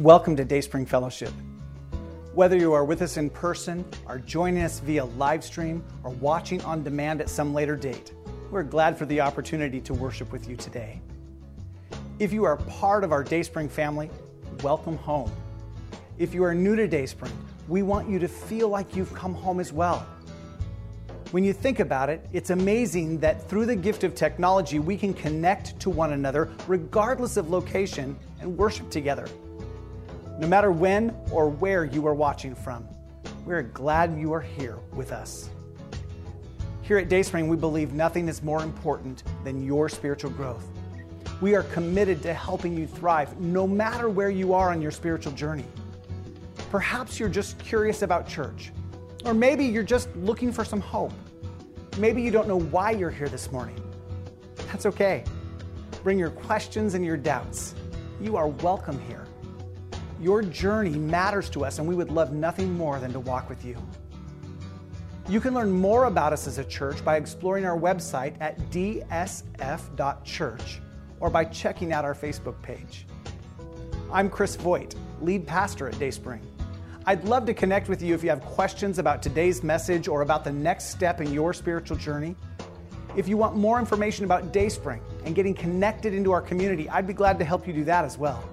Welcome to Dayspring Fellowship. Whether you are with us in person, are joining us via live stream, or watching on demand at some later date, we're glad for the opportunity to worship with you today. If you are part of our Dayspring family, welcome home. If you are new to Dayspring, we want you to feel like you've come home as well. When you think about it, it's amazing that through the gift of technology, we can connect to one another regardless of location and worship together. No matter when or where you are watching from, we're glad you are here with us. Here at Dayspring, we believe nothing is more important than your spiritual growth. We are committed to helping you thrive no matter where you are on your spiritual journey. Perhaps you're just curious about church or maybe you're just looking for some hope. Maybe you don't know why you're here this morning. That's okay. Bring your questions and your doubts. You are welcome here. Your journey matters to us, and we would love nothing more than to walk with you. You can learn more about us as a church by exploring our website at dsf.church or by checking out our Facebook page. I'm Chris Voigt, lead pastor at Dayspring. I'd love to connect with you if you have questions about today's message or about the next step in your spiritual journey. If you want more information about Dayspring and getting connected into our community, I'd be glad to help you do that as well.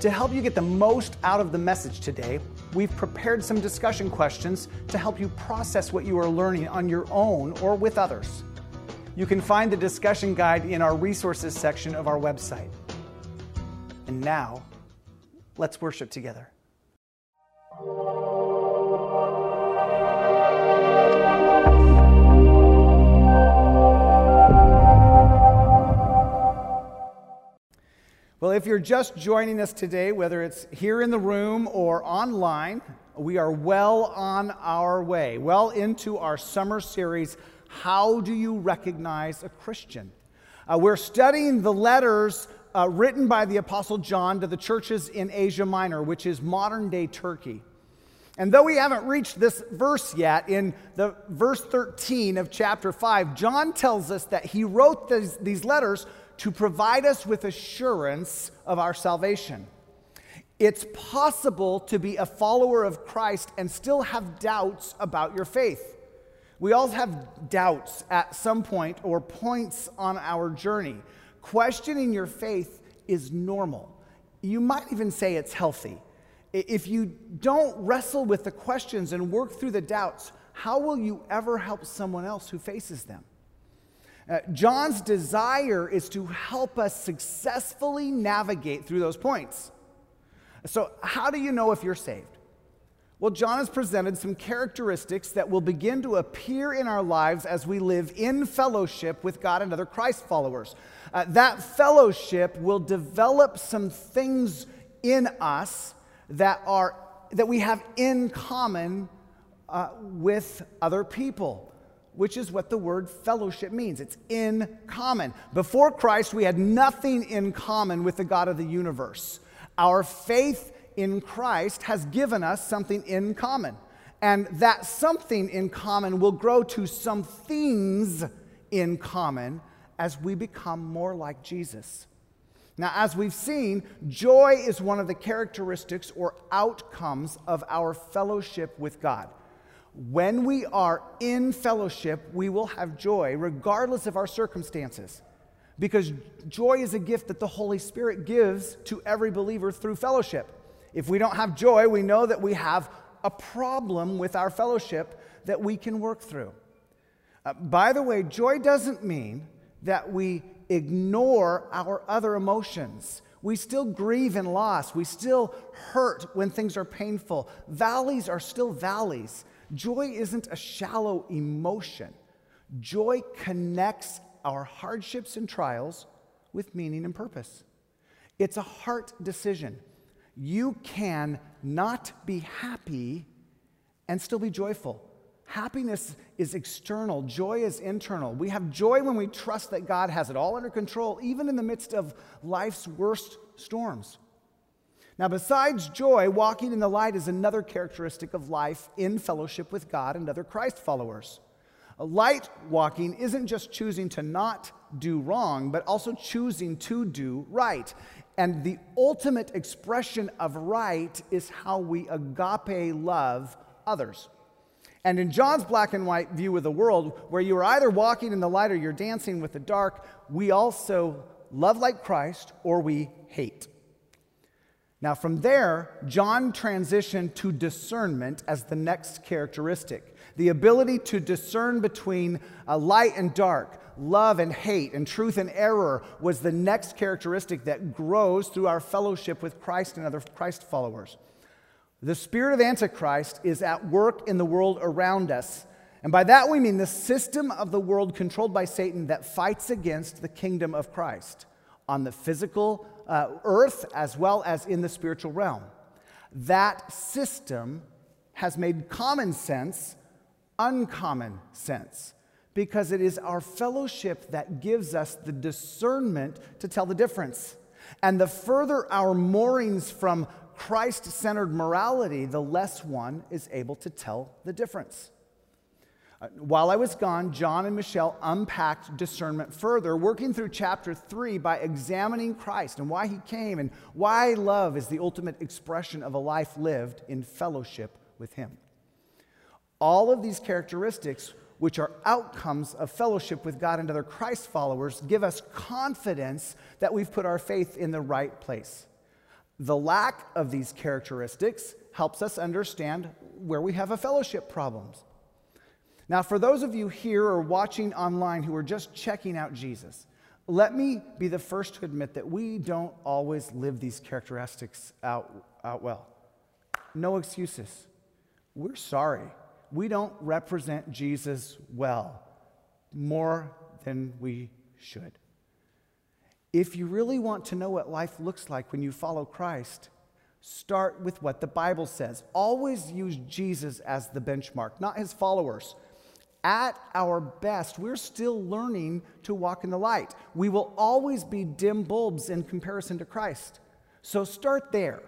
To help you get the most out of the message today, we've prepared some discussion questions to help you process what you are learning on your own or with others. You can find the discussion guide in our resources section of our website. And now, let's worship together. Well, if you're just joining us today, whether it's here in the room or online, we are well on our way, well into our summer series, How Do You Recognize a Christian? Uh, we're studying the letters uh, written by the Apostle John to the churches in Asia Minor, which is modern day Turkey. And though we haven't reached this verse yet, in the verse 13 of chapter 5, John tells us that he wrote this, these letters to provide us with assurance of our salvation. It's possible to be a follower of Christ and still have doubts about your faith. We all have doubts at some point or points on our journey. Questioning your faith is normal. You might even say it's healthy. If you don't wrestle with the questions and work through the doubts, how will you ever help someone else who faces them? Uh, John's desire is to help us successfully navigate through those points. So, how do you know if you're saved? Well, John has presented some characteristics that will begin to appear in our lives as we live in fellowship with God and other Christ followers. Uh, that fellowship will develop some things in us that, are, that we have in common uh, with other people, which is what the word fellowship means. It's in common. Before Christ, we had nothing in common with the God of the universe. Our faith in Christ has given us something in common. And that something in common will grow to some things in common as we become more like Jesus. Now, as we've seen, joy is one of the characteristics or outcomes of our fellowship with God. When we are in fellowship, we will have joy regardless of our circumstances. Because joy is a gift that the Holy Spirit gives to every believer through fellowship. If we don't have joy, we know that we have a problem with our fellowship that we can work through. Uh, by the way, joy doesn't mean that we ignore our other emotions. We still grieve in loss. We still hurt when things are painful. Valleys are still valleys. Joy isn't a shallow emotion. Joy connects our hardships and trials with meaning and purpose. It's a heart decision. You can not be happy and still be joyful. Happiness is external, joy is internal. We have joy when we trust that God has it all under control, even in the midst of life's worst storms. Now, besides joy, walking in the light is another characteristic of life in fellowship with God and other Christ followers. Light walking isn't just choosing to not do wrong, but also choosing to do right. And the ultimate expression of right is how we agape love others. And in John's black and white view of the world, where you are either walking in the light or you're dancing with the dark, we also love like Christ or we hate. Now, from there, John transitioned to discernment as the next characteristic the ability to discern between uh, light and dark, love and hate, and truth and error was the next characteristic that grows through our fellowship with Christ and other Christ followers. The spirit of Antichrist is at work in the world around us. And by that we mean the system of the world controlled by Satan that fights against the kingdom of Christ on the physical uh, earth as well as in the spiritual realm. That system has made common sense uncommon sense because it is our fellowship that gives us the discernment to tell the difference. And the further our moorings from Christ centered morality, the less one is able to tell the difference. Uh, while I was gone, John and Michelle unpacked discernment further, working through chapter three by examining Christ and why he came and why love is the ultimate expression of a life lived in fellowship with him. All of these characteristics, which are outcomes of fellowship with God and other Christ followers, give us confidence that we've put our faith in the right place. The lack of these characteristics helps us understand where we have a fellowship problems. Now, for those of you here or watching online who are just checking out Jesus, let me be the first to admit that we don't always live these characteristics out, out well. No excuses. We're sorry we don't represent Jesus well, more than we should. If you really want to know what life looks like when you follow Christ, start with what the Bible says. Always use Jesus as the benchmark, not his followers. At our best, we're still learning to walk in the light. We will always be dim bulbs in comparison to Christ. So start there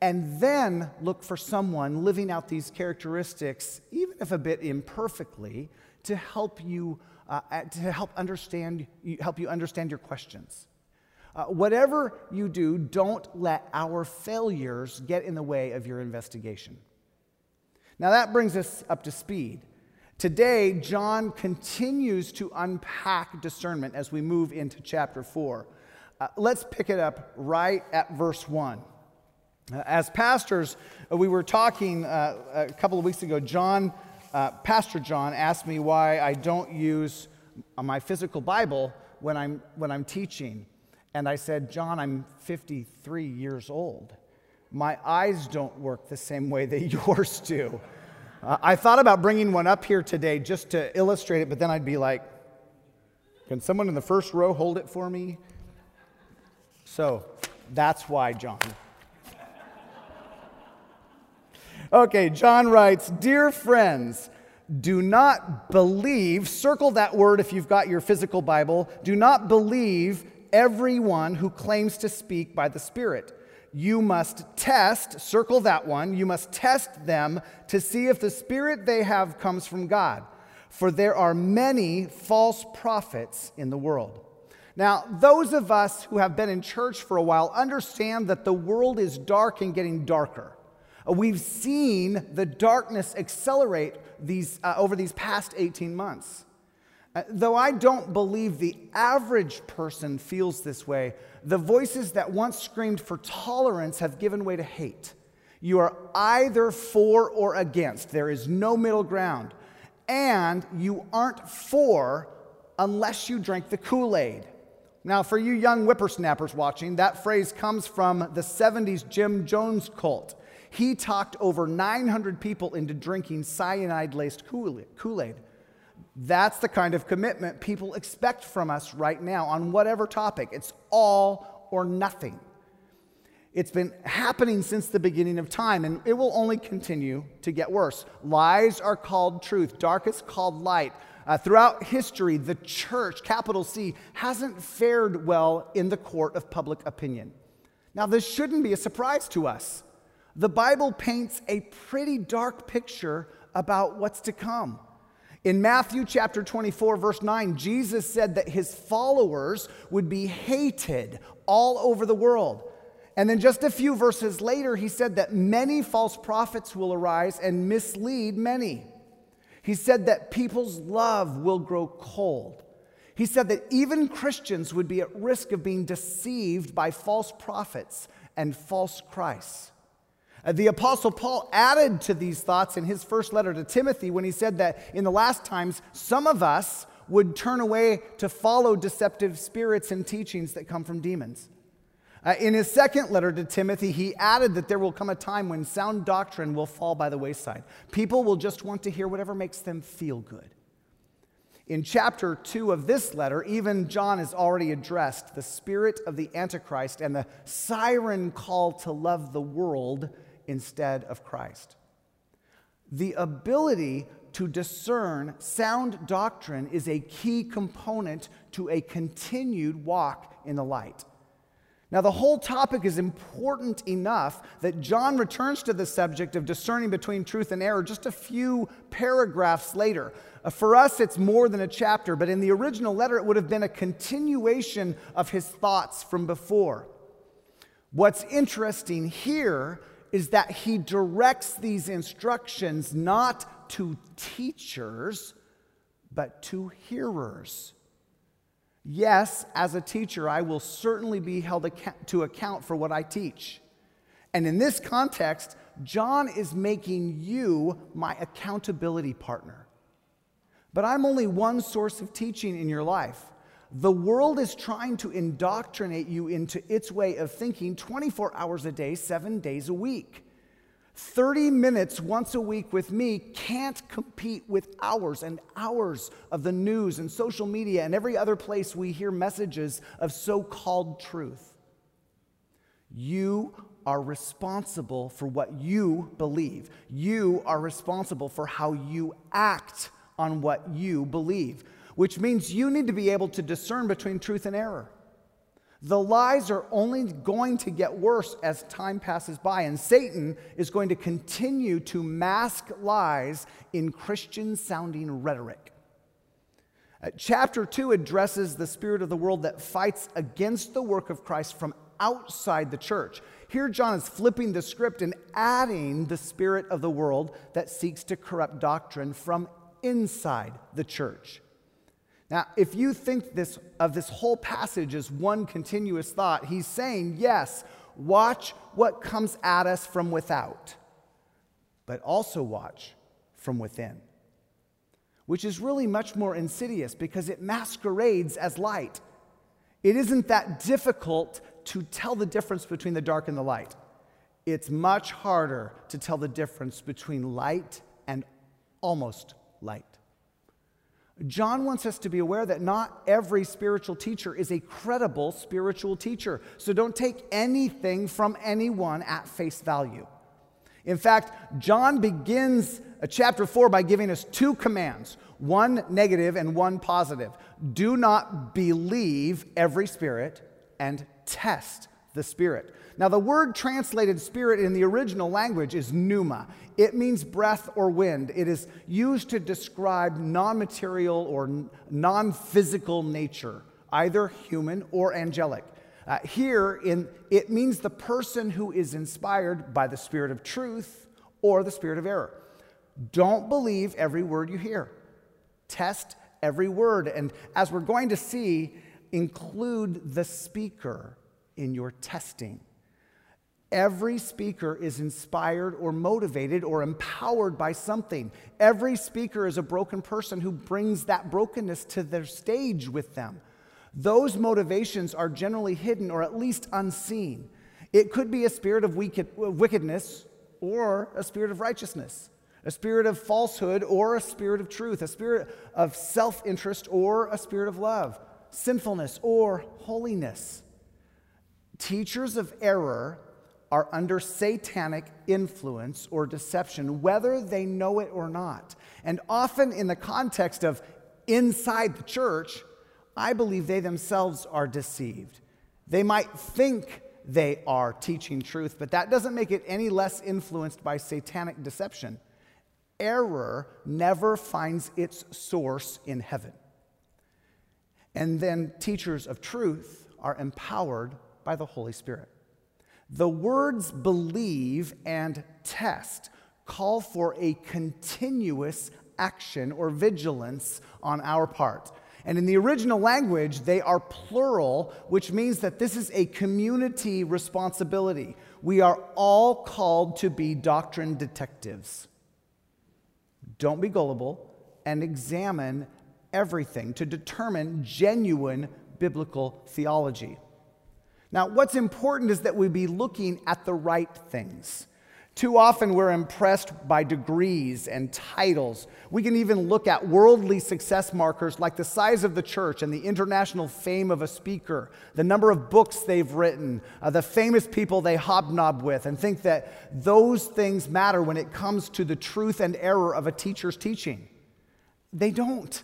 and then look for someone living out these characteristics, even if a bit imperfectly, to help you uh, to help understand help you understand your questions. Uh, whatever you do, don't let our failures get in the way of your investigation. Now that brings us up to speed. Today, John continues to unpack discernment as we move into chapter 4. Uh, let's pick it up right at verse 1. As pastors, uh, we were talking uh, a couple of weeks ago. John, uh, Pastor John, asked me why I don't use my physical Bible when I'm, when I'm teaching. And I said, John, I'm 53 years old. My eyes don't work the same way that yours do. I thought about bringing one up here today just to illustrate it, but then I'd be like, can someone in the first row hold it for me? So that's why, John. Okay, John writes Dear friends, do not believe, circle that word if you've got your physical Bible, do not believe everyone who claims to speak by the Spirit. You must test, circle that one, you must test them to see if the Spirit they have comes from God. For there are many false prophets in the world. Now, those of us who have been in church for a while understand that the world is dark and getting darker. Uh, we've seen the darkness accelerate these, uh, over these past 18 months. Uh, though I don't believe the average person feels this way, the voices that once screamed for tolerance have given way to hate. You are either for or against, there is no middle ground. And you aren't for unless you drink the Kool Aid. Now, for you young whippersnappers watching, that phrase comes from the 70s Jim Jones cult. He talked over 900 people into drinking cyanide laced Kool Aid. That's the kind of commitment people expect from us right now on whatever topic. It's all or nothing. It's been happening since the beginning of time, and it will only continue to get worse. Lies are called truth, dark is called light. Uh, throughout history, the church, capital C, hasn't fared well in the court of public opinion. Now, this shouldn't be a surprise to us the Bible paints a pretty dark picture about what's to come. In Matthew chapter 24, verse 9, Jesus said that his followers would be hated all over the world. And then just a few verses later, he said that many false prophets will arise and mislead many. He said that people's love will grow cold. He said that even Christians would be at risk of being deceived by false prophets and false Christs. Uh, the Apostle Paul added to these thoughts in his first letter to Timothy when he said that in the last times, some of us would turn away to follow deceptive spirits and teachings that come from demons. Uh, in his second letter to Timothy, he added that there will come a time when sound doctrine will fall by the wayside. People will just want to hear whatever makes them feel good. In chapter 2 of this letter, even John has already addressed the spirit of the Antichrist and the siren call to love the world instead of Christ. The ability to discern sound doctrine is a key component to a continued walk in the light. Now, the whole topic is important enough that John returns to the subject of discerning between truth and error just a few paragraphs later. Uh, for us, it's more than a chapter, but in the original letter, it would have been a continuation of his thoughts from before. What's interesting here is that he directs these instructions not to teachers, but to hearers. Yes, as a teacher, I will certainly be held to account for what I teach. And in this context, John is making you my accountability partner. But I'm only one source of teaching in your life. The world is trying to indoctrinate you into its way of thinking 24 hours a day, seven days a week. 30 minutes once a week with me can't compete with hours and hours of the news and social media and every other place we hear messages of so called truth. You are responsible for what you believe. You are responsible for how you act on what you believe, which means you need to be able to discern between truth and error. The lies are only going to get worse as time passes by, and Satan is going to continue to mask lies in Christian sounding rhetoric. Uh, chapter 2 addresses the spirit of the world that fights against the work of Christ from outside the church. Here, John is flipping the script and adding the spirit of the world that seeks to corrupt doctrine from inside the church. Now, if you think this, of this whole passage as one continuous thought, he's saying, yes, watch what comes at us from without, but also watch from within, which is really much more insidious because it masquerades as light. It isn't that difficult to tell the difference between the dark and the light. It's much harder to tell the difference between light and almost light. John wants us to be aware that not every spiritual teacher is a credible spiritual teacher. So don't take anything from anyone at face value. In fact, John begins uh, chapter 4 by giving us two commands one negative and one positive. Do not believe every spirit and test the spirit. Now, the word translated spirit in the original language is pneuma. It means breath or wind. It is used to describe non material or non physical nature, either human or angelic. Uh, here, in, it means the person who is inspired by the spirit of truth or the spirit of error. Don't believe every word you hear, test every word. And as we're going to see, include the speaker in your testing. Every speaker is inspired or motivated or empowered by something. Every speaker is a broken person who brings that brokenness to their stage with them. Those motivations are generally hidden or at least unseen. It could be a spirit of wickedness or a spirit of righteousness, a spirit of falsehood or a spirit of truth, a spirit of self interest or a spirit of love, sinfulness or holiness. Teachers of error are under satanic influence or deception, whether they know it or not. And often, in the context of inside the church, I believe they themselves are deceived. They might think they are teaching truth, but that doesn't make it any less influenced by satanic deception. error never finds its source in heaven. And then teachers of truth are empowered by the Holy Spirit. The words believe and test call for a continuous action or vigilance on our part. And in the original language, they are plural, which means that this is a community responsibility. We are all called to be doctrine detectives. Don't be gullible and examine everything to determine genuine biblical theology. Now, what's important is that we be looking at the right things. Too often we're impressed by degrees and titles. We can even look at worldly success markers like the size of the church and the international fame of a speaker, the number of books they've written, uh, the famous people they hobnob with, and think that those things matter when it comes to the truth and error of a teacher's teaching. They don't.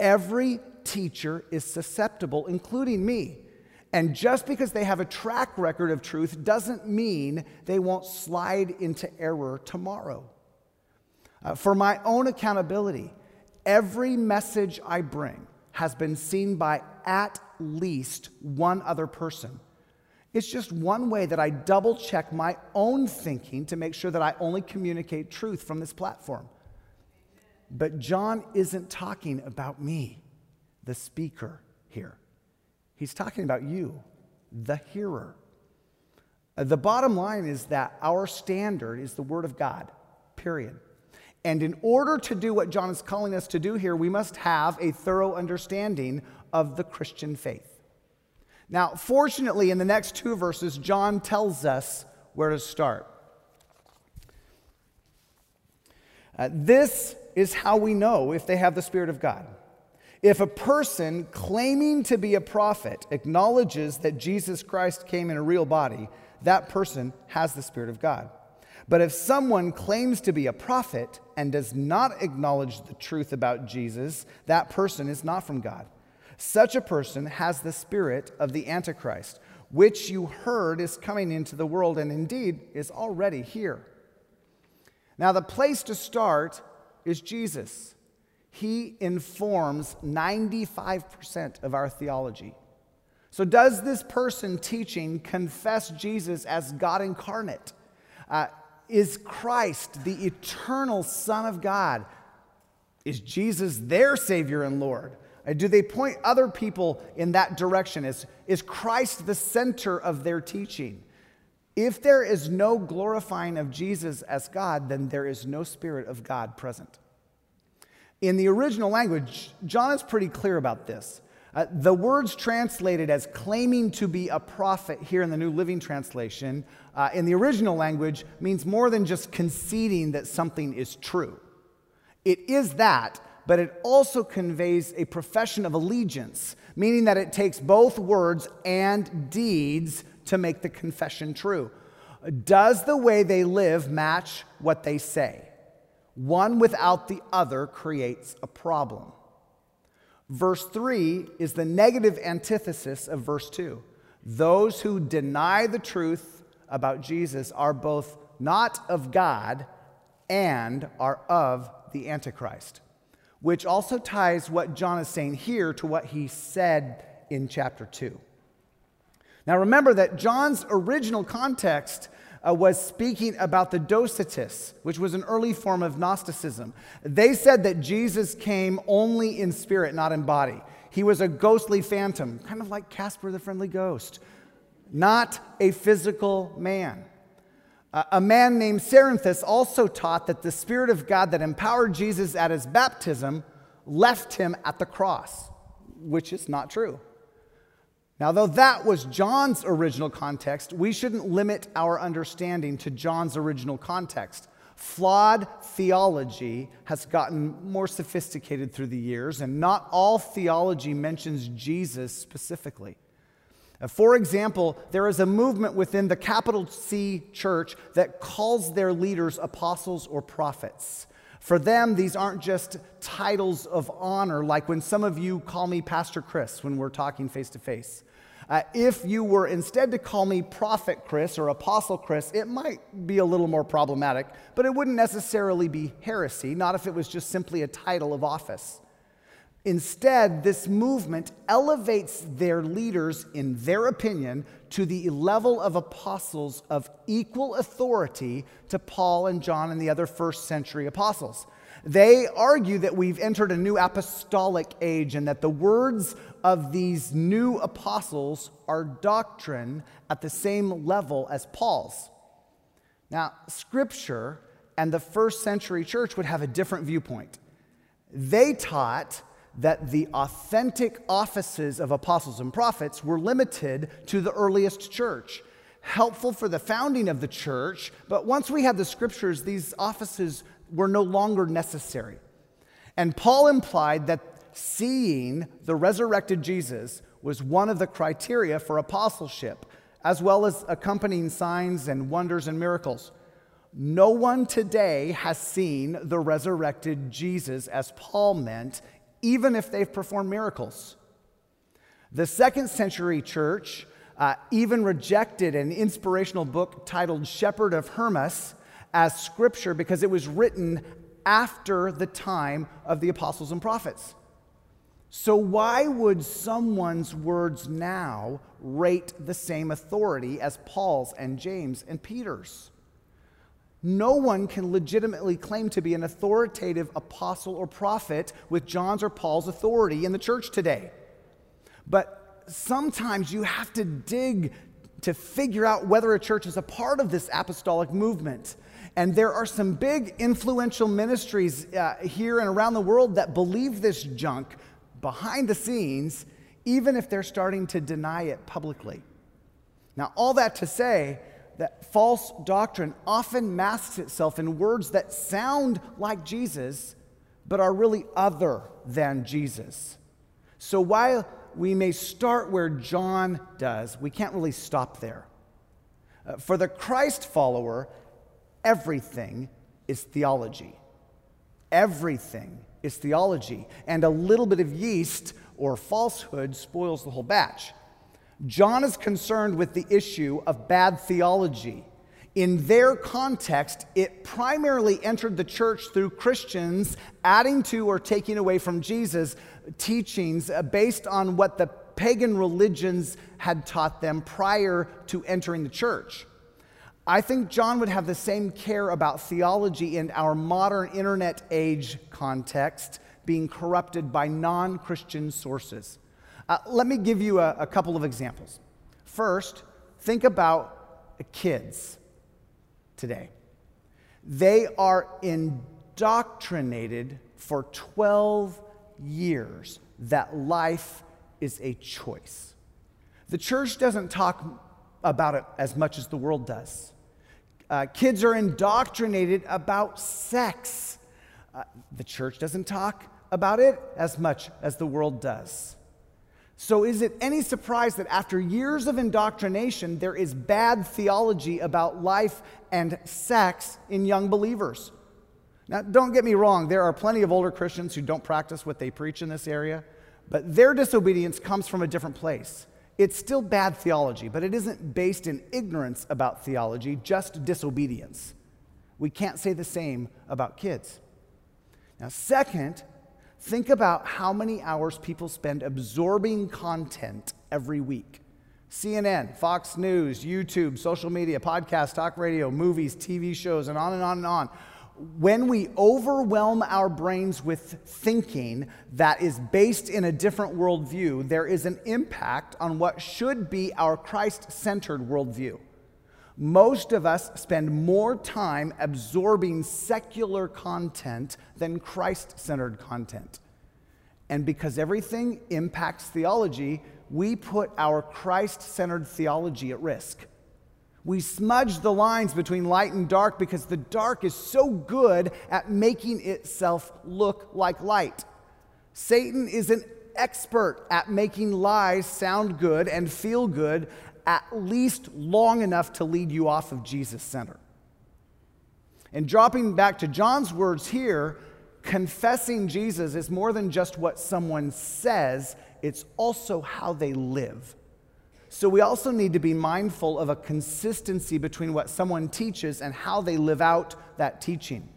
Every teacher is susceptible, including me. And just because they have a track record of truth doesn't mean they won't slide into error tomorrow. Uh, for my own accountability, every message I bring has been seen by at least one other person. It's just one way that I double check my own thinking to make sure that I only communicate truth from this platform. But John isn't talking about me, the speaker here. He's talking about you, the hearer. Uh, the bottom line is that our standard is the Word of God, period. And in order to do what John is calling us to do here, we must have a thorough understanding of the Christian faith. Now, fortunately, in the next two verses, John tells us where to start. Uh, this is how we know if they have the Spirit of God. If a person claiming to be a prophet acknowledges that Jesus Christ came in a real body, that person has the Spirit of God. But if someone claims to be a prophet and does not acknowledge the truth about Jesus, that person is not from God. Such a person has the spirit of the Antichrist, which you heard is coming into the world and indeed is already here. Now, the place to start is Jesus he informs 95% of our theology. So, does this person teaching confess Jesus as God incarnate? Uh, is Christ the eternal Son of God? Is Jesus their Savior and Lord? Uh, do they point other people in that direction? Is, is Christ the center of their teaching? If there is no glorifying of Jesus as God, then there is no Spirit of God present. In the original language, John is pretty clear about this. Uh, the words translated as claiming to be a prophet here in the New Living Translation, uh, in the original language, means more than just conceding that something is true. It is that, but it also conveys a profession of allegiance, meaning that it takes both words and deeds to make the confession true. Does the way they live match what they say? One without the other creates a problem. Verse 3 is the negative antithesis of verse 2. Those who deny the truth about Jesus are both not of God and are of the Antichrist, which also ties what John is saying here to what he said in chapter 2. Now remember that John's original context uh, was speaking about the Docetists, which was an early form of Gnosticism. They said that Jesus came only in spirit, not in body. He was a ghostly phantom, kind of like Casper the Friendly Ghost, not a physical man. Uh, a man named Cerinthus also taught that the Spirit of God that empowered Jesus at his baptism left him at the cross, which is not true. Now, though that was John's original context, we shouldn't limit our understanding to John's original context. Flawed theology has gotten more sophisticated through the years, and not all theology mentions Jesus specifically. Uh, for example, there is a movement within the capital C church that calls their leaders apostles or prophets. For them, these aren't just titles of honor, like when some of you call me Pastor Chris when we're talking face to face. Uh, if you were instead to call me Prophet Chris or Apostle Chris, it might be a little more problematic, but it wouldn't necessarily be heresy, not if it was just simply a title of office. Instead, this movement elevates their leaders, in their opinion, to the level of apostles of equal authority to Paul and John and the other first century apostles. They argue that we've entered a new apostolic age and that the words of these new apostles are doctrine at the same level as Paul's. Now, Scripture and the first century church would have a different viewpoint. They taught that the authentic offices of apostles and prophets were limited to the earliest church, helpful for the founding of the church, but once we had the scriptures, these offices were no longer necessary. And Paul implied that seeing the resurrected Jesus was one of the criteria for apostleship, as well as accompanying signs and wonders and miracles. No one today has seen the resurrected Jesus as Paul meant, even if they've performed miracles. The second century church uh, even rejected an inspirational book titled Shepherd of Hermas as scripture because it was written after the time of the apostles and prophets. So, why would someone's words now rate the same authority as Paul's and James and Peter's? No one can legitimately claim to be an authoritative apostle or prophet with John's or Paul's authority in the church today. But sometimes you have to dig to figure out whether a church is a part of this apostolic movement. And there are some big influential ministries uh, here and around the world that believe this junk behind the scenes, even if they're starting to deny it publicly. Now, all that to say that false doctrine often masks itself in words that sound like Jesus, but are really other than Jesus. So while we may start where John does, we can't really stop there. Uh, for the Christ follower, everything is theology. Everything theology. And a little bit of yeast or falsehood spoils the whole batch. John is concerned with the issue of bad theology. In their context, it primarily entered the church through Christians adding to or taking away from Jesus' teachings uh, based on what the pagan religions had taught them prior to entering the church. I think John would have the same care about theology in our modern internet age context being corrupted by non Christian sources. Uh, let me give you a, a couple of examples. First, think about kids today. They are indoctrinated for 12 years that life is a choice. The church doesn't talk about it as much as the world does. Uh, kids are indoctrinated about sex. Uh, the church doesn't talk about it as much as the world does. So, is it any surprise that after years of indoctrination, there is bad theology about life and sex in young believers? Now, don't get me wrong, there are plenty of older Christians who don't practice what they preach in this area, but their disobedience comes from a different place. It's still bad theology, but it isn't based in ignorance about theology, just disobedience. We can't say the same about kids. Now, second, think about how many hours people spend absorbing content every week. CNN, Fox News, YouTube, social media, podcast, talk radio, movies, TV shows, and on and on and on when we overwhelm our brains with thinking that is based in a different worldview, there is an impact on what should be our Christ centered worldview. Most of us spend more time absorbing secular content than Christ centered content. And because everything impacts theology, we put our Christ centered theology at risk. We smudge the lines between light and dark because the dark is so good at making itself look like light. Satan is an expert at making lies sound good and feel good, at least long enough to lead you off of Jesus' center. And dropping back to John's words here, confessing Jesus is more than just what someone says, it's also how they live. So we also need to be mindful of a consistency between what someone teaches and how they live out that teaching.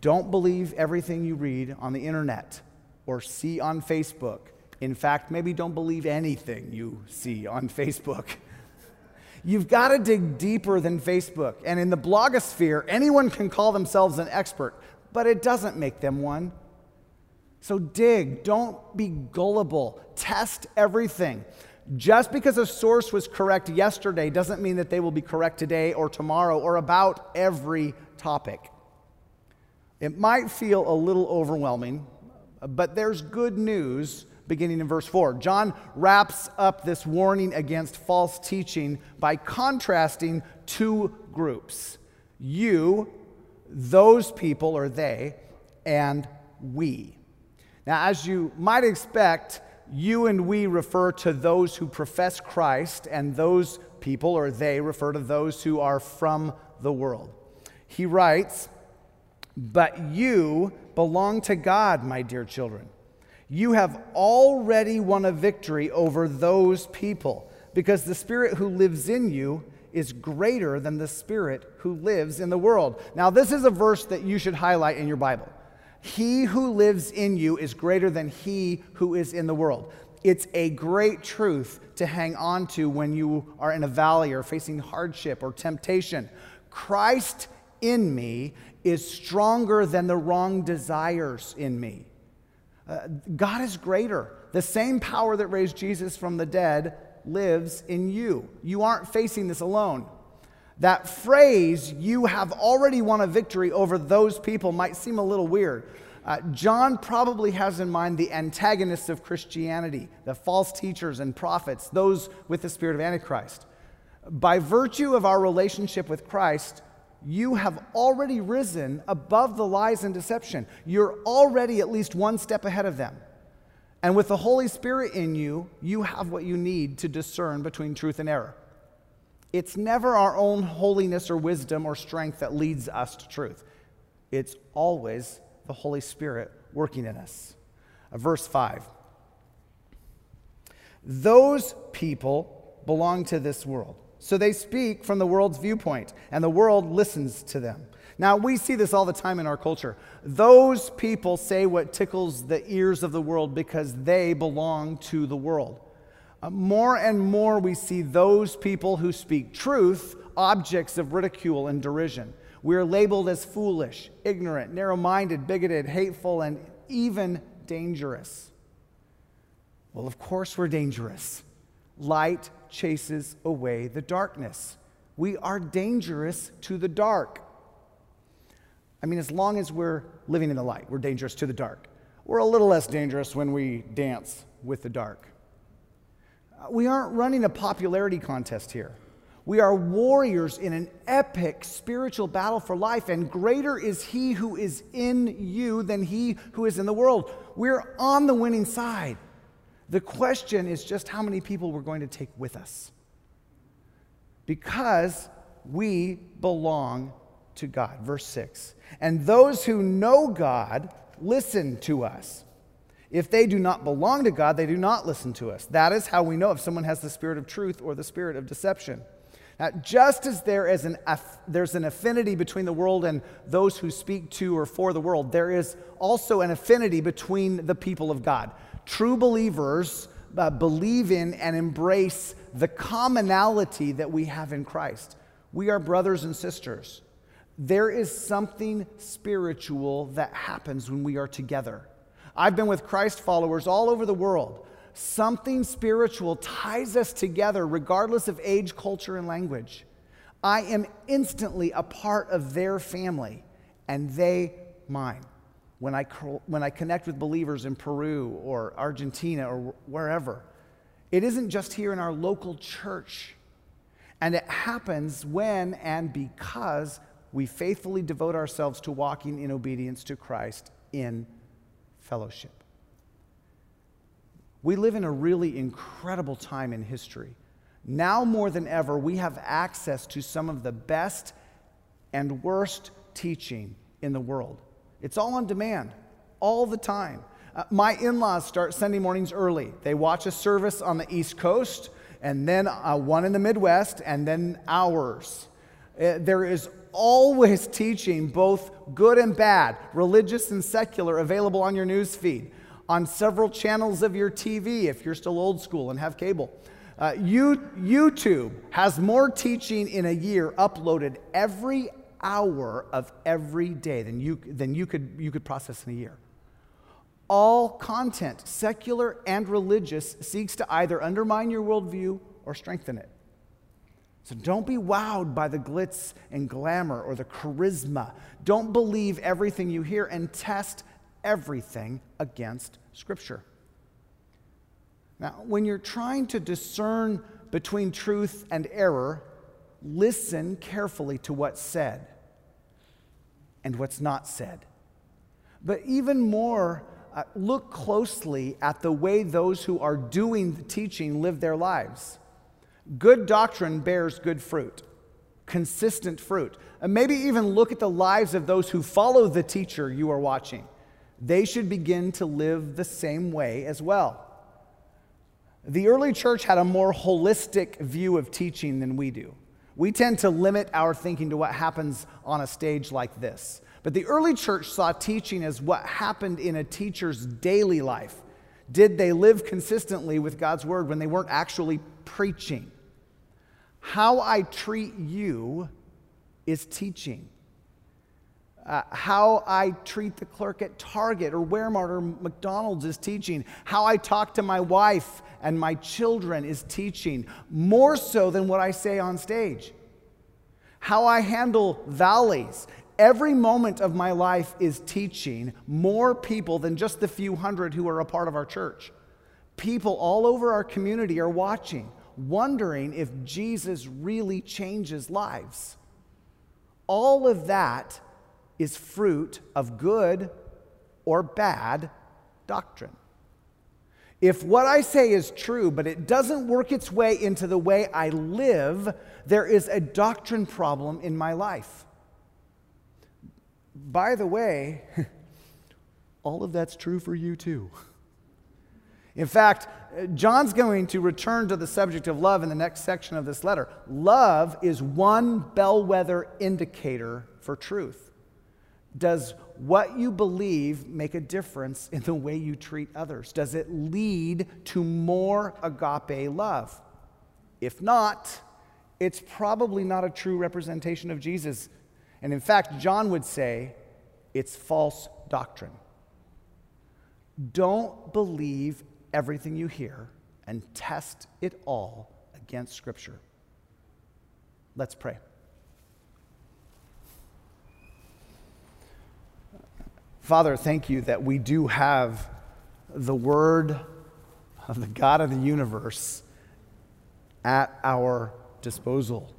Don't believe everything you read on the internet or see on Facebook. In fact, maybe don't believe anything you see on Facebook. You've got to dig deeper than Facebook. And in the blogosphere, anyone can call themselves an expert, but it doesn't make them one. So dig, don't be gullible, test everything. Just because a source was correct yesterday doesn't mean that they will be correct today or tomorrow or about every topic. It might feel a little overwhelming, but there's good news beginning in verse 4. John wraps up this warning against false teaching by contrasting two groups you, those people, or they, and we. Now, as you might expect, you and we refer to those who profess Christ, and those people, or they, refer to those who are from the world. He writes, But you belong to God, my dear children. You have already won a victory over those people because the Spirit who lives in you is greater than the Spirit who lives in the world. Now, this is a verse that you should highlight in your Bible. He who lives in you is greater than he who is in the world. It's a great truth to hang on to when you are in a valley or facing hardship or temptation. Christ in me is stronger than the wrong desires in me. Uh, God is greater. The same power that raised Jesus from the dead lives in you. You aren't facing this alone. That phrase, you have already won a victory over those people, might seem a little weird. Uh, John probably has in mind the antagonists of Christianity, the false teachers and prophets, those with the spirit of Antichrist. By virtue of our relationship with Christ, you have already risen above the lies and deception. You're already at least one step ahead of them. And with the Holy Spirit in you, you have what you need to discern between truth and error. It's never our own holiness or wisdom or strength that leads us to truth, it's always the Holy Spirit working in us. Uh, verse 5 Those people belong to this world. So they speak from the world's viewpoint, and the world listens to them. Now, we see this all the time in our culture. Those people say what tickles the ears of the world because they belong to the world. Uh, more and more, we see those people who speak truth objects of ridicule and derision. We are labeled as foolish, ignorant, narrow minded, bigoted, hateful, and even dangerous. Well, of course, we're dangerous. Light chases away the darkness. We are dangerous to the dark. I mean, as long as we're living in the light, we're dangerous to the dark. We're a little less dangerous when we dance with the dark. We aren't running a popularity contest here. We are warriors in an epic spiritual battle for life, and greater is He who is in you than He who is in the world. We're on the winning side. The question is just how many people we're going to take with us. Because we belong to God. Verse 6 And those who know God listen to us. If they do not belong to God, they do not listen to us. That is how we know if someone has the spirit of truth or the spirit of deception. Now, just as there is an, there's an affinity between the world and those who speak to or for the world, there is also an affinity between the people of God. True believers uh, believe in and embrace the commonality that we have in Christ. We are brothers and sisters. There is something spiritual that happens when we are together. I've been with Christ followers all over the world. Something spiritual ties us together, regardless of age, culture, and language. I am instantly a part of their family, and they mine when I, when I connect with believers in Peru or Argentina or wherever. It isn't just here in our local church. And it happens when and because we faithfully devote ourselves to walking in obedience to Christ in fellowship. We live in a really incredible time in history. Now more than ever, we have access to some of the best and worst teaching in the world. It's all on demand, all the time. Uh, my in laws start Sunday mornings early. They watch a service on the East Coast, and then uh, one in the Midwest, and then ours. Uh, there is always teaching, both good and bad, religious and secular, available on your news feed, on several channels of your TV if you're still old school and have cable. Uh, you, YouTube has more teaching in a year uploaded every hour of every day than you, than you, could, you could process in a year. All content, secular and religious, seeks to either undermine your worldview or strengthen it. So don't be wowed by the glitz and glamour or the charisma. Don't believe everything you hear and test everything against Scripture. Now, when you're trying to discern between truth and error, listen carefully to what's said and what's not said. But even more, uh, look closely at the way those who are doing the teaching live their lives. Good doctrine bears good fruit, consistent fruit. And maybe even look at the lives of those who follow the teacher you are watching. They should begin to live the same way as well. The early church had a more holistic view of teaching than we do. We tend to limit our thinking to what happens on a stage like this. But the early church saw teaching as what happened in a teacher's daily life. Did they live consistently with God's word when they weren't actually preaching? How I treat you is teaching. Uh, how I treat the clerk at Target or Walmart or McDonald's is teaching. How I talk to my wife and my children is teaching, more so than what I say on stage. How I handle valleys. Every moment of my life is teaching more people than just the few hundred who are a part of our church. People all over our community are watching wondering if Jesus really changes lives. All of that is fruit of good or bad doctrine. If what I say is true, but it doesn't work its way into the way I live, there is a doctrine problem in my life. By the way, all of that's true for you too. In fact, uh, John's going to return to the subject of love in the next section of this letter. Love is one bellwether indicator for truth. Does what you believe make a difference in the way you treat others? Does it lead to more agape love? If not, it's probably not a true representation of Jesus. And in fact, John would say it's false doctrine. Don't believe everything you hear and test it all against Scripture. Let's pray. Father, thank you that we do have the Word of the God of the universe at our disposal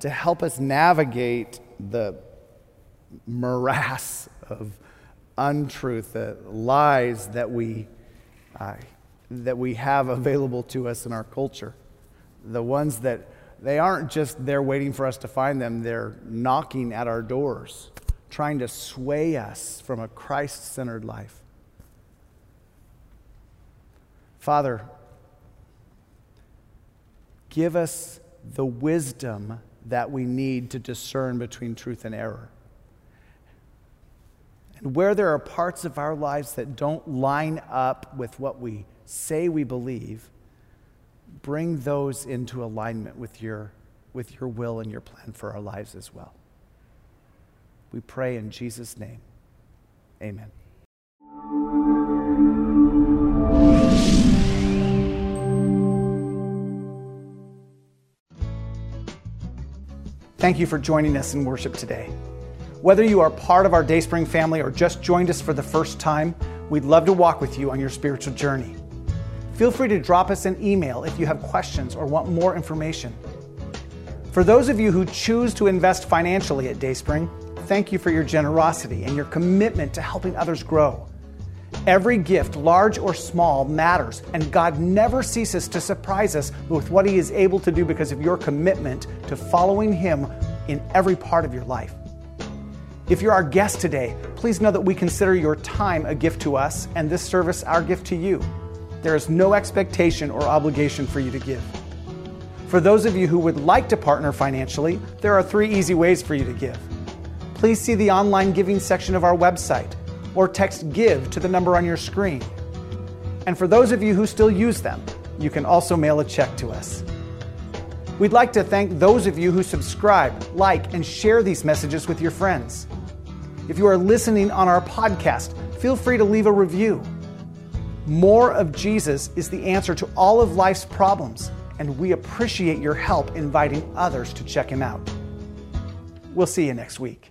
to help us navigate the morass of untruth, the lies that we uh, that we have available to us in our culture. The ones that they aren't just there waiting for us to find them, they're knocking at our doors, trying to sway us from a Christ centered life. Father, give us the wisdom that we need to discern between truth and error. And where there are parts of our lives that don't line up with what we say we believe, bring those into alignment with your, with your will and your plan for our lives as well. We pray in Jesus' name. Amen. Thank you for joining us in worship today. Whether you are part of our Dayspring family or just joined us for the first time, we'd love to walk with you on your spiritual journey. Feel free to drop us an email if you have questions or want more information. For those of you who choose to invest financially at Dayspring, thank you for your generosity and your commitment to helping others grow. Every gift, large or small, matters, and God never ceases to surprise us with what He is able to do because of your commitment to following Him in every part of your life. If you're our guest today, please know that we consider your time a gift to us and this service our gift to you. There is no expectation or obligation for you to give. For those of you who would like to partner financially, there are three easy ways for you to give. Please see the online giving section of our website or text GIVE to the number on your screen. And for those of you who still use them, you can also mail a check to us. We'd like to thank those of you who subscribe, like, and share these messages with your friends. If you are listening on our podcast, feel free to leave a review. More of Jesus is the answer to all of life's problems, and we appreciate your help inviting others to check him out. We'll see you next week.